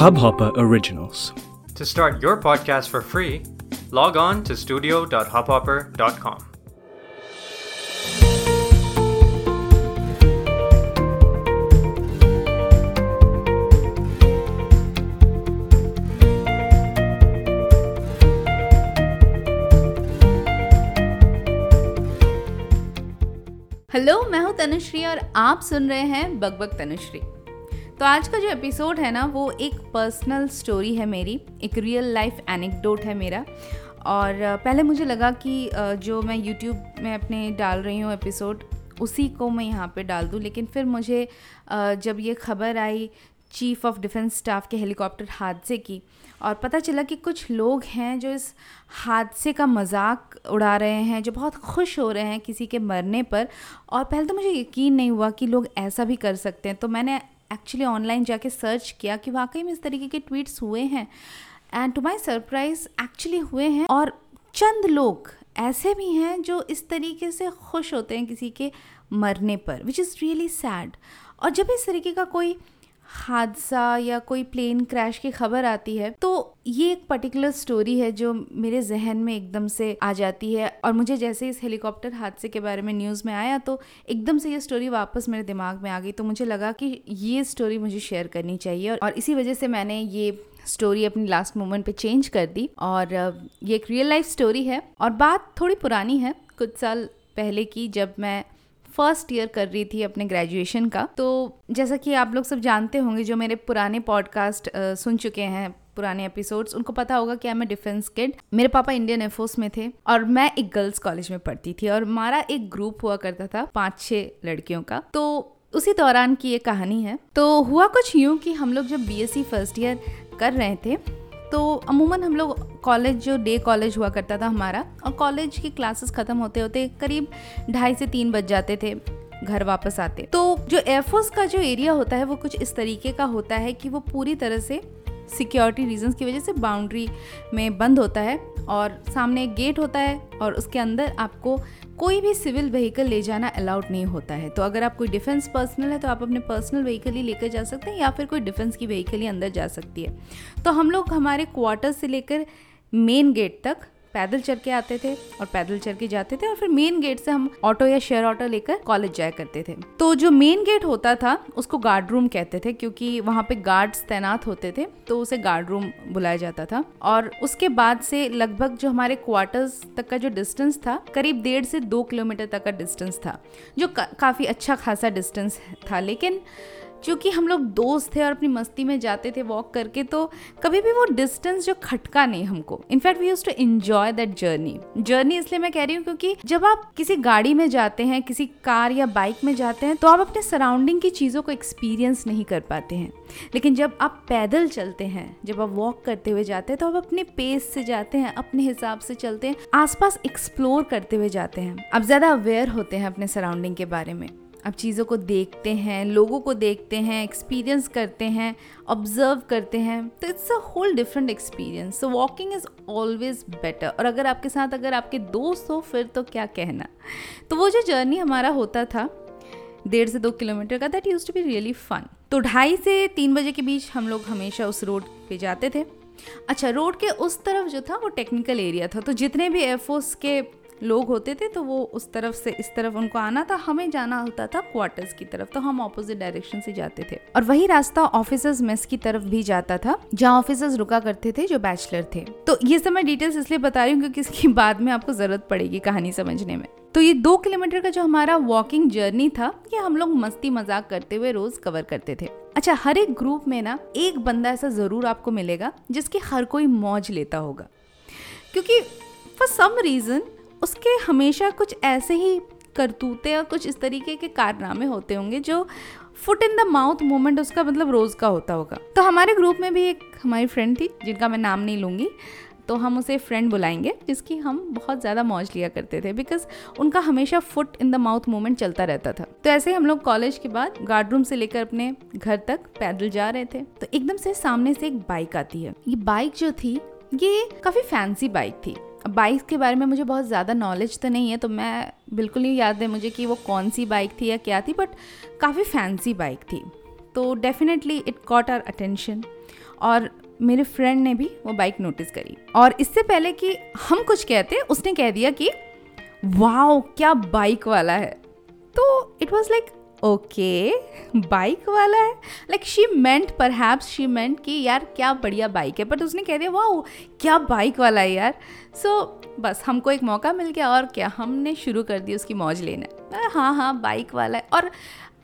Hubhopper Originals. To start your podcast for free, log on to studio.hubhopper.com. Hello मैं हूँ तनुश्री और आप सुन रहे हैं बकबक तनुश्री तो आज का जो एपिसोड है ना, वो एक पर्सनल स्टोरी है मेरी, एक रियल लाइफ एनेक्डोट है मेरा। और पहले मुझे लगा कि जो मैं यूट्यूब में अपने डाल रही हूँ एपिसोड उसी को मैं यहाँ पे डाल दूँ। लेकिन फिर मुझे जब ये खबर आई चीफ ऑफ़ डिफेंस स्टाफ के हेलीकॉप्टर हादसे की, और पता चला कि कुछ लोग हैं जो इस हादसे का मज़ाक उड़ा रहे हैं, जो बहुत खुश हो रहे हैं किसी के मरने पर, और पहले तो मुझे यकीन नहीं हुआ कि लोग ऐसा भी कर सकते हैं। तो मैंने एक्चुअली ऑनलाइन जाके सर्च किया कि वाकई में इस तरीके के ट्वीट्स हुए हैं। And to my surprise actually हुए हैं। और चंद लोग ऐसे भी हैं जो इस तरीके से खुश होते हैं किसी के मरने पर विच इज़ रियली सैड और जब इस तरीके का कोई हादसा या कोई प्लेन क्रैश की खबर आती है तो ये एक पर्टिकुलर स्टोरी है जो मेरे जहन में एकदम से आ जाती है। और मुझे जैसे इस हेलीकॉप्टर हादसे के बारे में न्यूज़ में आया तो एकदम से ये स्टोरी वापस मेरे दिमाग में आ गई। तो मुझे लगा कि ये स्टोरी मुझे शेयर करनी चाहिए। और इसी वजह से मैंने ये स्टोरी अपनी लास्ट मोमेंट पे चेंज कर दी। और, ये एक रियल लाइफ स्टोरी है। और बात थोड़ी पुरानी है, कुछ साल पहले की, जब मैं फ़र्स्ट ईयर कर रही थी अपने ग्रेजुएशन का। तो जैसा कि आप लोग सब जानते होंगे, जो मेरे पुराने पॉडकास्ट सुन चुके हैं, पुराने एपिसोड्स उनको पता होगा कि मैं डिफेंस किड मेरे पापा इंडियन एयरफोर्स में थे और मैं एक गर्ल्स कॉलेज में पढ़ती थी और हमारा एक ग्रुप हुआ करता था पाँच छह लड़कियों का। तो उसी दौरान की ये कहानी है। तो हुआ कुछ यूँ कि हम लोग जब बीएससी फ़र्स्ट ईयर कर रहे थे तो अमूमन हम लोग कॉलेज, जो डे कॉलेज हुआ करता था हमारा, और कॉलेज की क्लासेस ख़त्म होते होते करीब ढाई से तीन बज जाते थे, घर वापस आते। तो जो एयरफोर्स का जो एरिया होता है, वो कुछ इस तरीके का होता है कि वो पूरी तरह से सिक्योरिटी रीजंस की वजह से बाउंड्री में बंद होता है और सामने एक गेट होता है और उसके अंदर आपको कोई भी सिविल व्हीकल ले जाना अलाउड नहीं होता है। तो अगर आप कोई डिफेंस पर्सनल है तो आप अपने पर्सनल व्हीकल ही लेकर जा सकते हैं या फिर कोई डिफेंस की व्हीकल ही अंदर जा सकती है। तो हम लोग हमारे क्वार्टर से लेकर मेन गेट तक पैदल चल के आते थे और पैदल चल के जाते थे और फिर मेन गेट से हम ऑटो या शेयर ऑटो लेकर कॉलेज जाया करते थे। तो जो मेन गेट होता था उसको गार्ड रूम कहते थे क्योंकि वहाँ पे गार्ड्स तैनात होते थे तो उसे गार्ड रूम बुलाया जाता था। और उसके बाद से लगभग जो हमारे क्वार्टर्स तक का जो डिस्टेंस था करीब डेढ़ से दो किलोमीटर तक का डिस्टेंस था जो का, काफ़ी अच्छा खासा डिस्टेंस था। लेकिन क्योंकि हम लोग दोस्त थे और अपनी मस्ती में जाते थे वॉक करके तो कभी भी वो डिस्टेंस जो खटका नहीं हमको। In fact we use to enjoy that journey journey इसलिए मैं कह रही हूँ क्योंकि जब आप किसी गाड़ी में जाते हैं, किसी कार या बाइक में जाते हैं तो आप अपने सराउंडिंग की चीज़ों को एक्सपीरियंस नहीं कर पाते हैं। लेकिन जब आप पैदल चलते हैं, जब आप वॉक करते हुए जाते हैं तो आप अपने पेस से जाते हैं, अपने हिसाब से चलते हैं, आसपास एक्सप्लोर करते हुए जाते हैं। आप ज़्यादा अवेयर होते हैं अपने सराउंडिंग के बारे में। आप चीज़ों को देखते हैं, लोगों को देखते हैं एक्सपीरियंस करते हैं ऑब्ज़र्व करते हैं तो it's a whole different experience so walking is always better और अगर आपके साथ अगर आपके दोस्त हो, फिर तो क्या कहना? तो वो जो जर्नी हमारा होता था, डेढ़ से दो किलोमीटर का that use to be really fun तो ढाई से तीन बजे के बीच हम लोग हमेशा उस रोड पे जाते थे। अच्छा रोड के उस तरफ़ जो था, वो टेक्निकल एरिया था। तो जितने भी एयरफोर्स के लोग होते थे तो वो उस तरफ़ से, इस तरफ़ उनको आना था, हमें जाना होता था क्वार्टर्स की तरफ़ तो हम ऑपोजिट डायरेक्शन से जाते थे। और वही रास्ता ऑफिसर्स मेस की तरफ़ भी जाता था, जहाँ ऑफिसर्स रुका करते थे, जो बैचलर थे। तो ये सब मैं डिटेल्स इसलिए बता रही हूँ, क्योंकि इसकी बाद में आपको ज़रूरत पड़ेगी कहानी समझने में। तो ये दो किलोमीटर का जो हमारा वॉकिंग जर्नी था, ये हम लोग मस्ती मज़ाक करते हुए रोज कवर करते थे। अच्छा हर एक ग्रुप में ना, एक बंदा ऐसा ज़रूर आपको मिलेगा, जिसकी हर कोई मौज लेता होगा। क्योंकि फॉर सम रीजन उसके हमेशा कुछ ऐसे ही करतूते और कुछ इस तरीके के कारनामे होते होंगे जो foot in the mouth moment उसका मतलब रोज़ का होता होगा। तो हमारे ग्रुप में भी एक हमारी फ्रेंड थी, जिनका मैं नाम नहीं लूँगी तो हम उसे फ्रेंड बुलाएँगे, जिसकी हम बहुत ज़्यादा मौज लिया करते थे बिकॉज़ उनका हमेशा foot in the mouth moment चलता रहता था। तो ऐसे हम लोग कॉलेज के बाद गार्ड रूम से लेकर अपने घर तक पैदल जा रहे थे। तो एकदम से सामने से एक बाइक आती है। ये बाइक जो थी, ये काफ़ी फैंसी बाइक थी। बाइक के बारे में मुझे बहुत ज़्यादा नॉलेज तो नहीं है तो मैं बिल्कुल नहीं याद है मुझे कि वो कौन सी बाइक थी या क्या थी बट काफ़ी फैंसी बाइक थी। तो definitely it caught our attention और मेरे फ्रेंड ने भी वो बाइक नोटिस करी। और इससे पहले कि हम कुछ कहते, उसने कह दिया कि, वाओ, क्या बाइक वाला है। तो it was like okay bike वाला है। Like she meant perhaps she meant कि यार क्या बढ़िया बाइक है बट उसने कह दिया वाह क्या बाइक वाला है यार। सो so, बस हमको एक मौका मिल गया और क्या हमने शुरू कर दिया उसकी मौज लेना। हाँ हाँ बाइक वाला है। और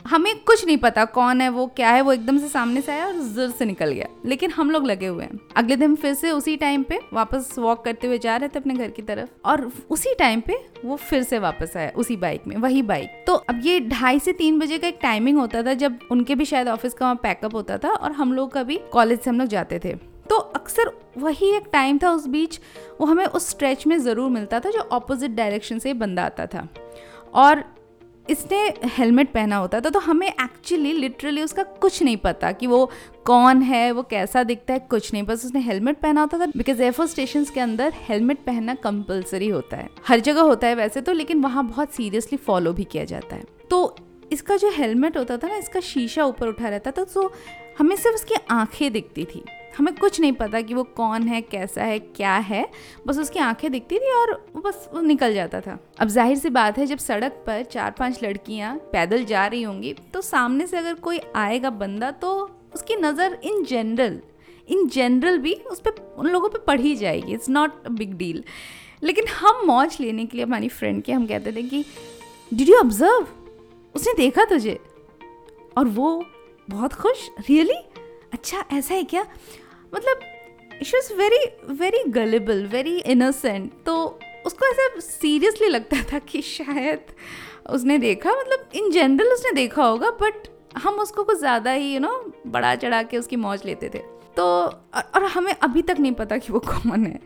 हमें कुछ नहीं पता कौन है, वो क्या है, वो एकदम से सामने से आया और जर से निकल गया। लेकिन हम लोग लगे हुए हैं। अगले दिन फिर से उसी टाइम पे वापस वॉक करते हुए जा रहे थे अपने घर की तरफ़ और उसी टाइम पे वो फिर से वापस आया, उसी बाइक में, वही बाइक तो अब ये ढाई से तीन बजे का एक टाइमिंग होता था जब उनके भी शायद ऑफ़िस का वहाँ पैकअप होता था और हम लोग का भी कॉलेज से हम लोग जाते थे। तो अक्सर वही एक टाइम था उस बीच, वो हमें उस स्ट्रेच में ज़रूर मिलता था जो अपोजिट डायरेक्शन से बंदा आता था। और इसने हेलमेट पहना होता था तो हमें एक्चुअली लिटरली उसका कुछ नहीं पता कि वो कौन है, वो कैसा दिखता है, कुछ नहीं। बस उसने हेलमेट पहना होता था बिकॉज़ एयरफोर्स स्टेशन के अंदर हेलमेट पहनना कंपलसरी होता है। हर जगह होता है वैसे तो लेकिन वहाँ बहुत सीरियसली फॉलो भी किया जाता है। तो इसका जो हेलमेट होता था ना, इसका शीशा ऊपर उठा रहता था तो हमें सिर्फ़ उसकी आँखें दिखती थी। हमें कुछ नहीं पता कि वो कौन है, कैसा है, क्या है। बस उसकी आँखें दिखती थी और बस वो निकल जाता था। अब ज़ाहिर सी बात है, जब सड़क पर चार पाँच लड़कियाँ पैदल जा रही होंगी तो सामने से अगर कोई आएगा बंदा तो उसकी नज़र इन जनरल इन जनरल भी उस पर उन लोगों पे पढ़ जाएगी। It's not a big deal लेकिन हम मौज लेने के लिए हमारी फ्रेंड के, हम कहते थे कि डिड यू ऑब्ज़र्व उसने देखा तुझे? और वो बहुत खुश रियली really? अच्छा ऐसा है क्या? मतलब she was very very gullible very innocent तो उसको ऐसा सीरियसली लगता था कि शायद उसने देखा मतलब इन जनरल उसने देखा होगा बट हम उसको कुछ ज़्यादा ही यू नो बड़ा चढ़ा के उसकी मौज लेते थे। तो और हमें अभी तक नहीं पता कि वो कौन है।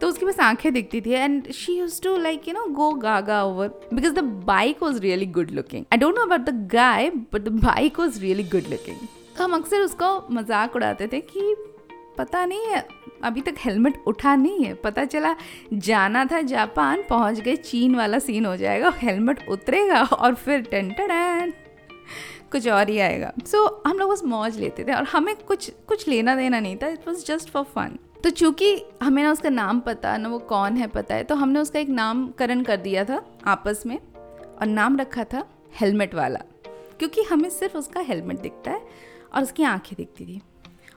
तो उसकी बस आँखें दिखती थी and she use to like you know go gaga over because the bike was really good looking I don't know about the guy but the bike was really good looking तो हम अक्सर उसको मज़ाक उड़ाते थे कि पता नहीं है। अभी तक हेलमेट उठा नहीं है। पता चला जाना था जापान पहुँच गए चीन वाला सीन हो जाएगा हेलमेट उतरेगा और फिर टेन कुछ और ही आएगा। सो so, हम लोग बस मौज लेते थे और हमें कुछ कुछ लेना देना नहीं था। It was just for fun तो चूँकि हमें ना उसका नाम पता ना वो कौन है पता है तो हमने उसका एक नामकरण कर दिया था आपस में और नाम रखा था हेलमेट वाला। क्योंकि हमें सिर्फ़ उसका हेलमेट दिखता है और उसकी आँखें दिखती थी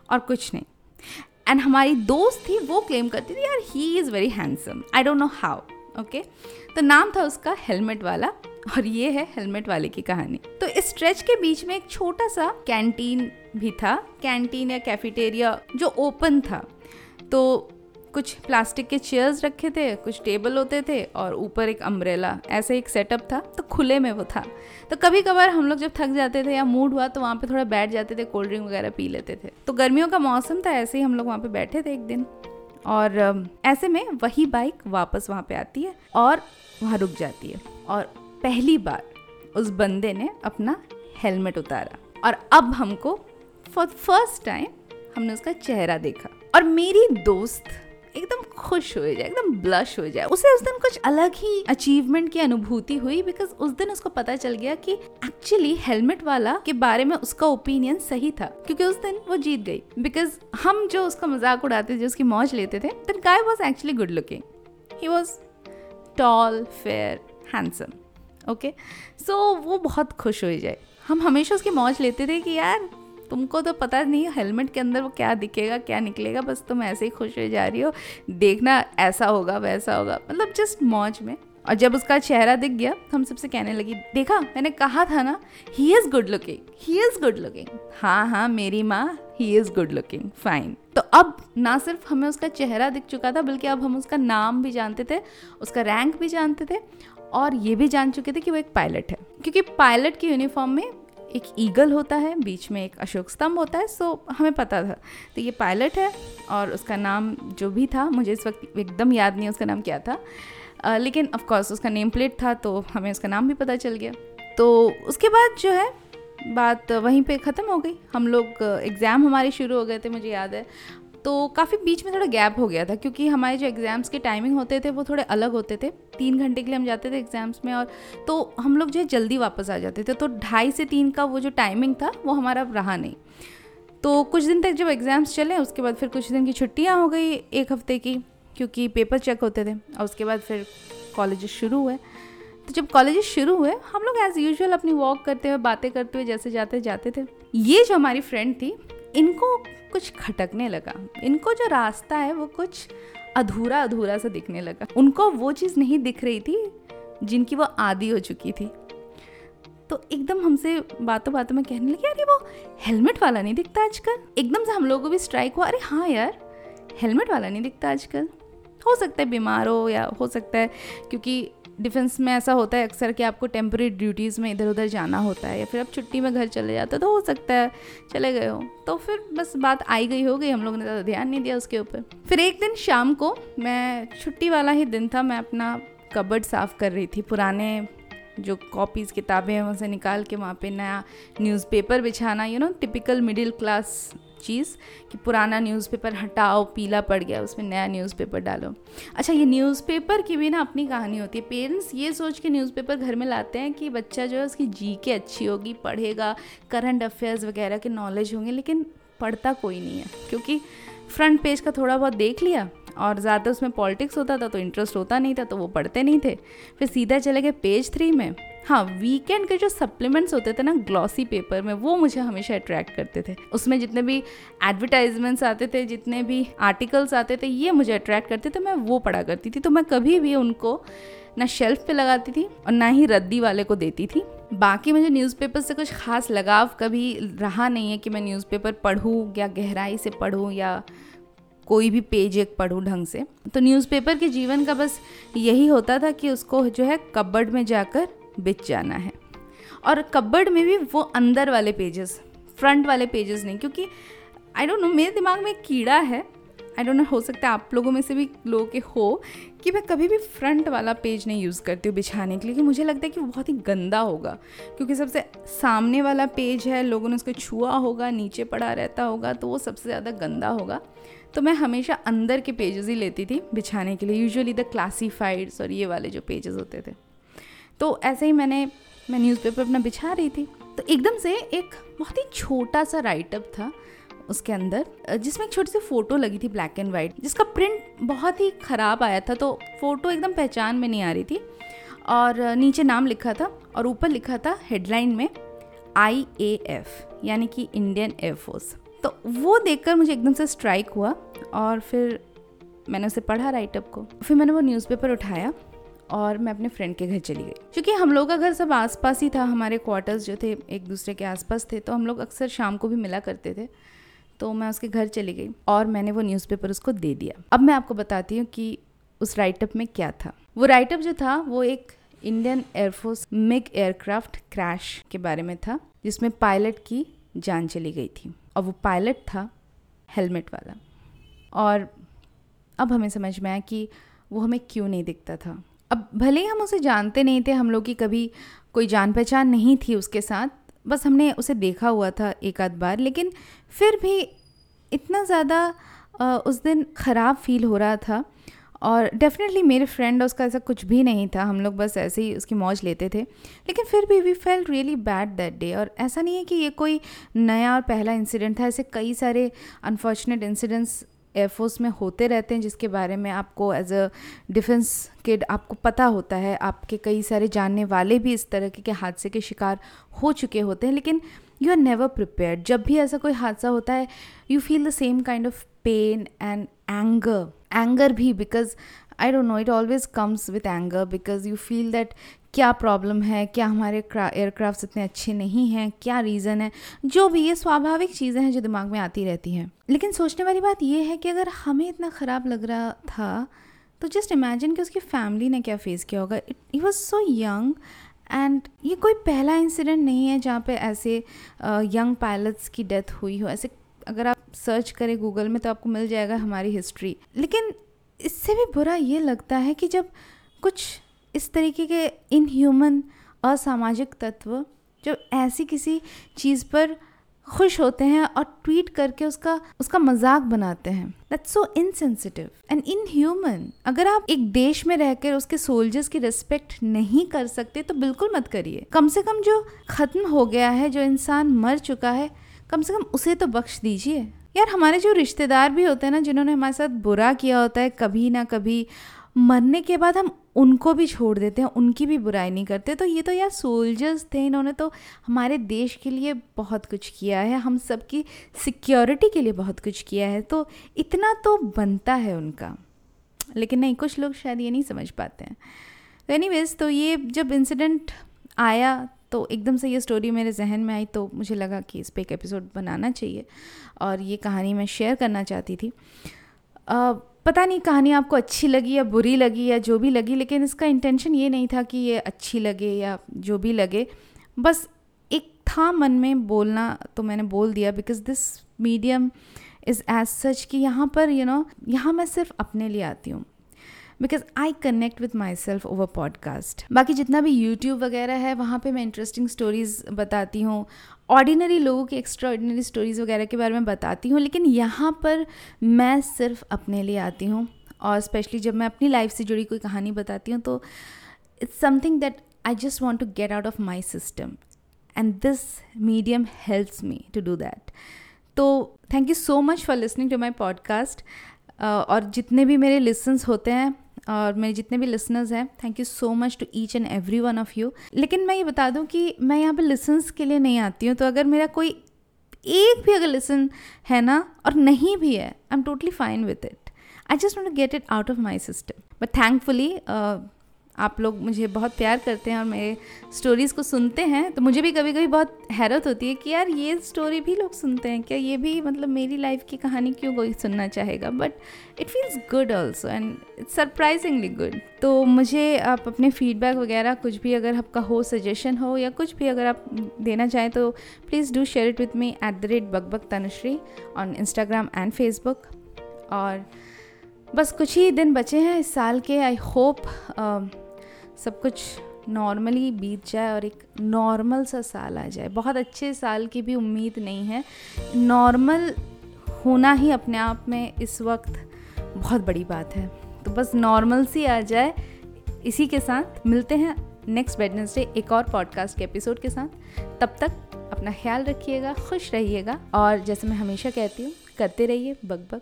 और कुछ नहीं। एंड हमारी दोस्त थी, वो क्लेम करती थी, यार he is very handsome I don't know how okay तो नाम था उसका हेलमेट वाला, और ये है हेलमेट वाले की कहानी। तो इस स्ट्रेच के बीच में एक छोटा सा कैंटीन भी था। कैंटीन या कैफेटेरिया जो ओपन था। तो कुछ प्लास्टिक के चेयर्स रखे थे, कुछ टेबल होते थे और ऊपर एक अम्ब्रेला ऐसे एक सेटअप था तो खुले में वो था। तो कभी कभार हम लोग जब थक जाते थे या मूड हुआ तो वहाँ पे थोड़ा बैठ जाते थे कोल्ड ड्रिंक वगैरह पी लेते थे। तो गर्मियों का मौसम था, ऐसे ही हम लोग वहाँ पे बैठे थे एक दिन। और ऐसे में वही बाइक वापस वहाँ पे आती है और वहाँ रुक जाती है। और पहली बार उस बंदे ने अपना हेलमेट उतारा। और अब हमको फॉर फ़र्स्ट टाइम हमने उसका चेहरा देखा। और मेरी दोस्त एकदम खुश हो जाए, एकदम ब्लश हो जाए। उसे उस दिन कुछ अलग ही अचीवमेंट की अनुभूति हुई बिकॉज़ उस दिन उसको पता चल गया कि एक्चुअली हेलमेट वाला के बारे में उसका ओपिनियन सही था। क्योंकि उस दिन वो जीत गई। बिकॉज़ हम जो उसका मज़ाक उड़ाते जो उसकी मौज लेते थे that guy was actually good looking he was tall fair handsome okay so वो बहुत खुश हो जाए। हम हमेशा उसकी मौज लेते थे कि यार तुमको तो पता नहीं हेलमेट के अंदर वो क्या दिखेगा, क्या निकलेगा, बस तुम ऐसे ही खुश हो जा रही हो। देखना ऐसा होगा, वैसा होगा। मतलब जस्ट मौज में। और जब उसका चेहरा दिख गया तो हम सबसे कहने लगी, देखा, मैंने कहा था ना he is good looking he is good looking हाँ हाँ मेरी माँ he is good looking fine तो अब ना सिर्फ़ हमें उसका चेहरा दिख चुका था, बल्कि अब हम उसका नाम भी जानते थे, उसका रैंक भी जानते थे, और ये भी जान चुके थे कि वो एक पायलट है। क्योंकि पायलट की यूनिफॉर्म में एक ईगल होता है बीच में एक अशोक स्तंभ होता है सो हमें पता था। तो ये पायलट है और उसका नाम जो भी था मुझे इस वक्त एकदम याद नहीं उसका नाम क्या था। आ, लेकिन ऑफकोर्स उसका नेम प्लेट था तो हमें उसका नाम भी पता चल गया। तो उसके बाद जो है बात वहीं पे ख़त्म हो गई। हम लोग एग्ज़ाम हमारे शुरू हो गए थे मुझे याद है। तो काफ़ी बीच में थोड़ा गैप हो गया था, क्योंकि हमारे जो एग्ज़ाम्स के टाइमिंग होते थे वो थोड़े अलग होते थे। तीन घंटे के लिए हम जाते थे एग्ज़ाम्स में और तो हम लोग जो है जल्दी वापस आ जाते थे। तो ढाई से तीन का वो जो टाइमिंग था, वो हमारा रहा नहीं। तो कुछ दिन तक जब एग्ज़ाम्स चले, उसके बाद फिर कुछ दिन की छुट्टियाँ हो गई एक हफ़्ते की, क्योंकि पेपर चेक होते थे और उसके बाद फिर कॉलेज शुरू हुए। तो जब कॉलेज शुरू हुए, हम लोग एज़ यूजल अपनी वॉक करते हुए, बातें करते हुए जैसे जाते जाते थे। ये जो हमारी फ्रेंड थी इनको कुछ खटकने लगा। इनको जो रास्ता है, वो कुछ अधूरा अधूरा सा दिखने लगा। उनको वो चीज़ नहीं दिख रही थी, जिनकी वो आदि हो चुकी थी। तो एकदम हमसे बातों बातों में कहने लगे, अरे, वो हेलमेट वाला नहीं दिखता आजकल? एकदम से हम लोगों को भी स्ट्राइक हुआ, अरे हाँ यार, हेलमेट वाला नहीं दिखता आजकल। हो सकता है बीमार हो या हो सकता है, क्योंकि डिफेंस में ऐसा होता है अक्सर कि आपको टेम्प्रेरी ड्यूटीज़ में इधर उधर जाना होता है या फिर आप छुट्टी में घर चले जाते हो तो हो सकता है चले गए हो। तो फिर बस बात आई गई हो गई, हम लोग ने ज़्यादा ध्यान नहीं दिया उसके ऊपर। फिर एक दिन शाम को मैं, छुट्टी वाला ही दिन था, मैं अपना कबर्ड साफ़ कर रही थी, पुराने जो कॉपीज़ किताबें हैं उसे निकाल के वहाँ पे नया न्यूज़पेपर बिछाना you know typical middle class चीज़ कि पुराना न्यूज़पेपर हटाओ, पीला पड़ गया, उसमें नया न्यूज़पेपर डालो। अच्छा ये न्यूज़पेपर की भी ना अपनी कहानी होती है। पेरेंट्स ये सोच के न्यूज़पेपर घर में लाते हैं कि बच्चा जो है, उसकी जी के अच्छी होगी, पढ़ेगा करंट अफेयर्स वगैरह के नॉलेज होंगे, लेकिन पढ़ता कोई नहीं है, क्योंकि फ्रंट पेज का थोड़ा बहुत देख लिया और ज़्यादा उसमें पॉलिटिक्स होता था तो इंटरेस्ट होता नहीं था तो वो पढ़ते नहीं थे। फिर सीधा चले गए पेज थ्री में। हाँ वीकेंड के जो सप्लीमेंट्स होते थे ना, ग्लॉसी पेपर में, वो मुझे हमेशा अट्रैक्ट करते थे। उसमें जितने भी एडवर्टाइजमेंट्स आते थे, जितने भी आर्टिकल्स आते थे, ये मुझे अट्रैक्ट करते थे, मैं वो पढ़ा करती थी। तो मैं कभी भी उनको ना शेल्फ पे लगाती थी और ना ही रद्दी वाले को देती थी। बाकी मुझे न्यूज़पेपर से कुछ खास लगाव कभी रहा नहीं है कि मैं न्यूज़पेपर पढ़ूँ या गहराई से पढ़ूँ या कोई भी पेज एक पढ़ूँ ढंग से। तो न्यूज़पेपर के जीवन का बस यही होता था कि उसको जो है कबर्ड में जाकर बिच जाना है। और कबर्ड में भी वो अंदर वाले पेजेस फ्रंट वाले पेजेस नहीं, क्योंकि आई डोंट नो मेरे दिमाग में कीड़ा है। आई डोंट नो हो सकता है आप लोगों में से भी लोगों के हो कि मैं कभी भी फ्रंट वाला पेज नहीं यूज़ करती हूँ बिछाने के लिए, कि मुझे लगता है कि वो बहुत ही गंदा होगा। क्योंकि सबसे सामने वाला पेज है, लोगों ने उसको छुआ होगा, नीचे पड़ा रहता होगा तो वो सबसे ज़्यादा गंदा होगा। तो मैं हमेशा अंदर के पेजेस ही लेती थी बिछाने के लिए यूजुअली द क्लासीफाइड्स और ये वाले जो पेजेस होते थे। तो ऐसे ही मैंने, मैं न्यूज़पेपर अपना बिछा रही थी। तो एकदम से एक बहुत ही छोटा सा राइटअप था उसके अंदर, जिसमें एक छोटी सी फ़ोटो लगी थी ब्लैक एंड वाइट जिसका प्रिंट बहुत ही ख़राब आया था तो फ़ोटो एकदम पहचान में नहीं आ रही थी। और नीचे नाम लिखा था और ऊपर लिखा था हेडलाइन में आई ए एफ़ यानी कि इंडियन एयरफोर्स तो वो देखकर मुझे एकदम से स्ट्राइक हुआ और फिर मैंने उसे पढ़ा राइटअप को। फिर मैंने वो न्यूज़पेपर उठाया और मैं अपने फ्रेंड के घर चली गई। क्योंकि हम लोग का घर सब आसपास ही था, हमारे क्वार्टर्स जो थे एक दूसरे के आसपास थे तो हम लोग अक्सर शाम को भी मिला करते थे तो मैं उसके घर चली गई और मैंने वो न्यूज़पेपर उसको दे दिया। अब मैं आपको बताती हूँ कि उस राइटअप में क्या था। वो राइटअप जो था, वो एक Indian air force MiG aircraft crash के बारे में था, जिसमें पायलट की जान चली गई थी। और वो पायलट था, हेलमेट वाला। और अब हमें समझ में आया कि वो हमें क्यों नहीं दिखता था। अब भले ही हम उसे जानते नहीं थे, हम लोग की कभी कोई जान पहचान नहीं थी उसके साथ, बस हमने उसे देखा हुआ था एक आध बार, लेकिन फिर भी इतना ज़्यादा उस दिन ख़राब फील हो रहा था और डेफिनेटली मेरे फ्रेंड उसका ऐसा कुछ भी नहीं था। हम लोग बस ऐसे ही उसकी मौज लेते थे। लेकिन फिर भी we fell really bad that day और ऐसा नहीं है कि ये कोई नया और पहला इंसिडेंट था। ऐसे कई सारे अनफॉर्चुनेट इंसिडेंट्स एयरफोर्स में होते रहते हैं जिसके बारे में आपको एज अ डिफेंस किड आपको पता होता है। आपके कई सारे जानने वाले भी इस तरह के हादसे के शिकार हो चुके होते हैं। लेकिन यू आर नेवर प्रिपेयर्ड जब भी ऐसा कोई हादसा होता है you feel the same kind of pain and anger anger भी because I don't know it always comes with anger because you feel that क्या प्रॉब्लम है, क्या हमारे एयरक्राफ्ट इतने अच्छे नहीं हैं, क्या रीज़न है, जो भी ये स्वाभाविक चीज़ें हैं जो दिमाग में आती रहती हैं। लेकिन सोचने वाली बात ये है कि अगर हमें इतना ख़राब लग रहा था तो जस्ट इमेजिन कि उसकी फैमिली ने क्या फेस किया होगा। It was so young and ये कोई पहला इंसिडेंट नहीं है जहाँ पे ऐसे यंग पायलट्स की डेथ हुई हो, ऐसे अगर आप सर्च करें गूगल में तो आपको मिल जाएगा हमारी हिस्ट्री लेकिन इससे भी बुरा ये लगता है कि जब कुछ इस तरीके के इनह्यूमन असामाजिक तत्व जब ऐसी किसी चीज़ पर खुश होते हैं और ट्वीट करके उसका उसका मज़ाक बनाते हैं। That's so insensitive and inhuman अगर आप एक देश में रहकर उसके सोल्जर्स की रिस्पेक्ट नहीं कर सकते तो बिल्कुल मत करिए। कम से कम जो खत्म हो गया है, जो इंसान मर चुका है कम से कम उसे तो बख्श दीजिए। यार, हमारे जो रिश्तेदार भी होते हैं ना, जिन्होंने हमारे साथ बुरा किया होता है, कभी ना कभी मरने के बाद हम उनको भी छोड़ देते हैं, उनकी भी बुराई नहीं करते। तो ये तो यार सोल्जर्स थे, इन्होंने तो हमारे देश के लिए बहुत कुछ किया है, हम सबकी सिक्योरिटी के लिए बहुत कुछ किया है तो इतना तो बनता है उनका। लेकिन नहीं, कुछ लोग शायद ये नहीं समझ पाते हैं। तो एनी तो ये जब इंसिडेंट आया तो एकदम से ये स्टोरी मेरे जहन में आई तो मुझे लगा कि इस पर एक एपिसोड बनाना चाहिए और ये कहानी मैं शेयर करना चाहती थी। uh, पता नहीं कहानी आपको अच्छी लगी या बुरी लगी या जो भी लगी लेकिन इसका इंटेंशन ये नहीं था कि ये अच्छी लगे या जो भी लगे। बस एक था मन में बोलना तो मैंने बोल दिया because this medium is as such कि यहाँ पर यू you नो know, यहाँ मैं सिर्फ़ अपने लिए आती हूँ। Because I connect with myself over podcast बाकी जितना भी यूट्यूब वगैरह है, वहाँ पे मैं इंटरेस्टिंग स्टोरीज बताती हूँ। ऑर्डिनरी लोगों की एक्स्ट्रा ऑर्डिनरी स्टोरीज़ वगैरह के बारे में बताती हूँ, लेकिन यहाँ पर मैं सिर्फ़ अपने लिए आती हूँ। और स्पेशली जब मैं अपनी लाइफ से जुड़ी कोई कहानी बताती हूँ तो it's something that I just want to get out of my system and this medium helps me to do that तो thank you so much for listening to my podcast और जितने भी मेरे लिसन्स होते हैं और मेरे जितने भी लिसनर्स हैं thank you so much to each and every one of you लेकिन मैं ये बता दूँ कि मैं यहाँ पे लिसन्स के लिए नहीं आती हूँ तो अगर मेरा कोई एक भी अगर लिसन है ना, और नहीं भी है I am totally fine with it I just want get it out of my system but thankfully आप लोग मुझे बहुत प्यार करते हैं और मेरे स्टोरीज़ को सुनते हैं तो मुझे भी कभी कभी बहुत हैरत होती है कि यार ये स्टोरी भी लोग सुनते हैं, क्या ये भी मतलब मेरी लाइफ की कहानी क्यों कोई सुनना चाहेगा? But it feels good also and it's surprisingly good तो मुझे आप अपने फीडबैक वगैरह कुछ भी अगर आपका हो सजेशन हो या कुछ भी अगर आप देना चाहें तो please do share it with me at the rate Bak Bak Tanushree on Instagram and Facebook और बस कुछ ही दिन बचे हैं इस साल के आई होप सब कुछ नॉर्मली बीत जाए और एक नॉर्मल सा साल आ जाए। बहुत अच्छे साल की भी उम्मीद नहीं है। नॉर्मल होना ही अपने आप में इस वक्त बहुत बड़ी बात है। तो बस नॉर्मल सी आ जाए। इसी के साथ मिलते हैं नेक्स्ट वेडनेसडे एक और पॉडकास्ट के एपिसोड के साथ। तब तक अपना ख्याल रखिएगा, खुश रहिएगा और जैसे मैं हमेशा कहती हूँ, करते रहिए बग बग।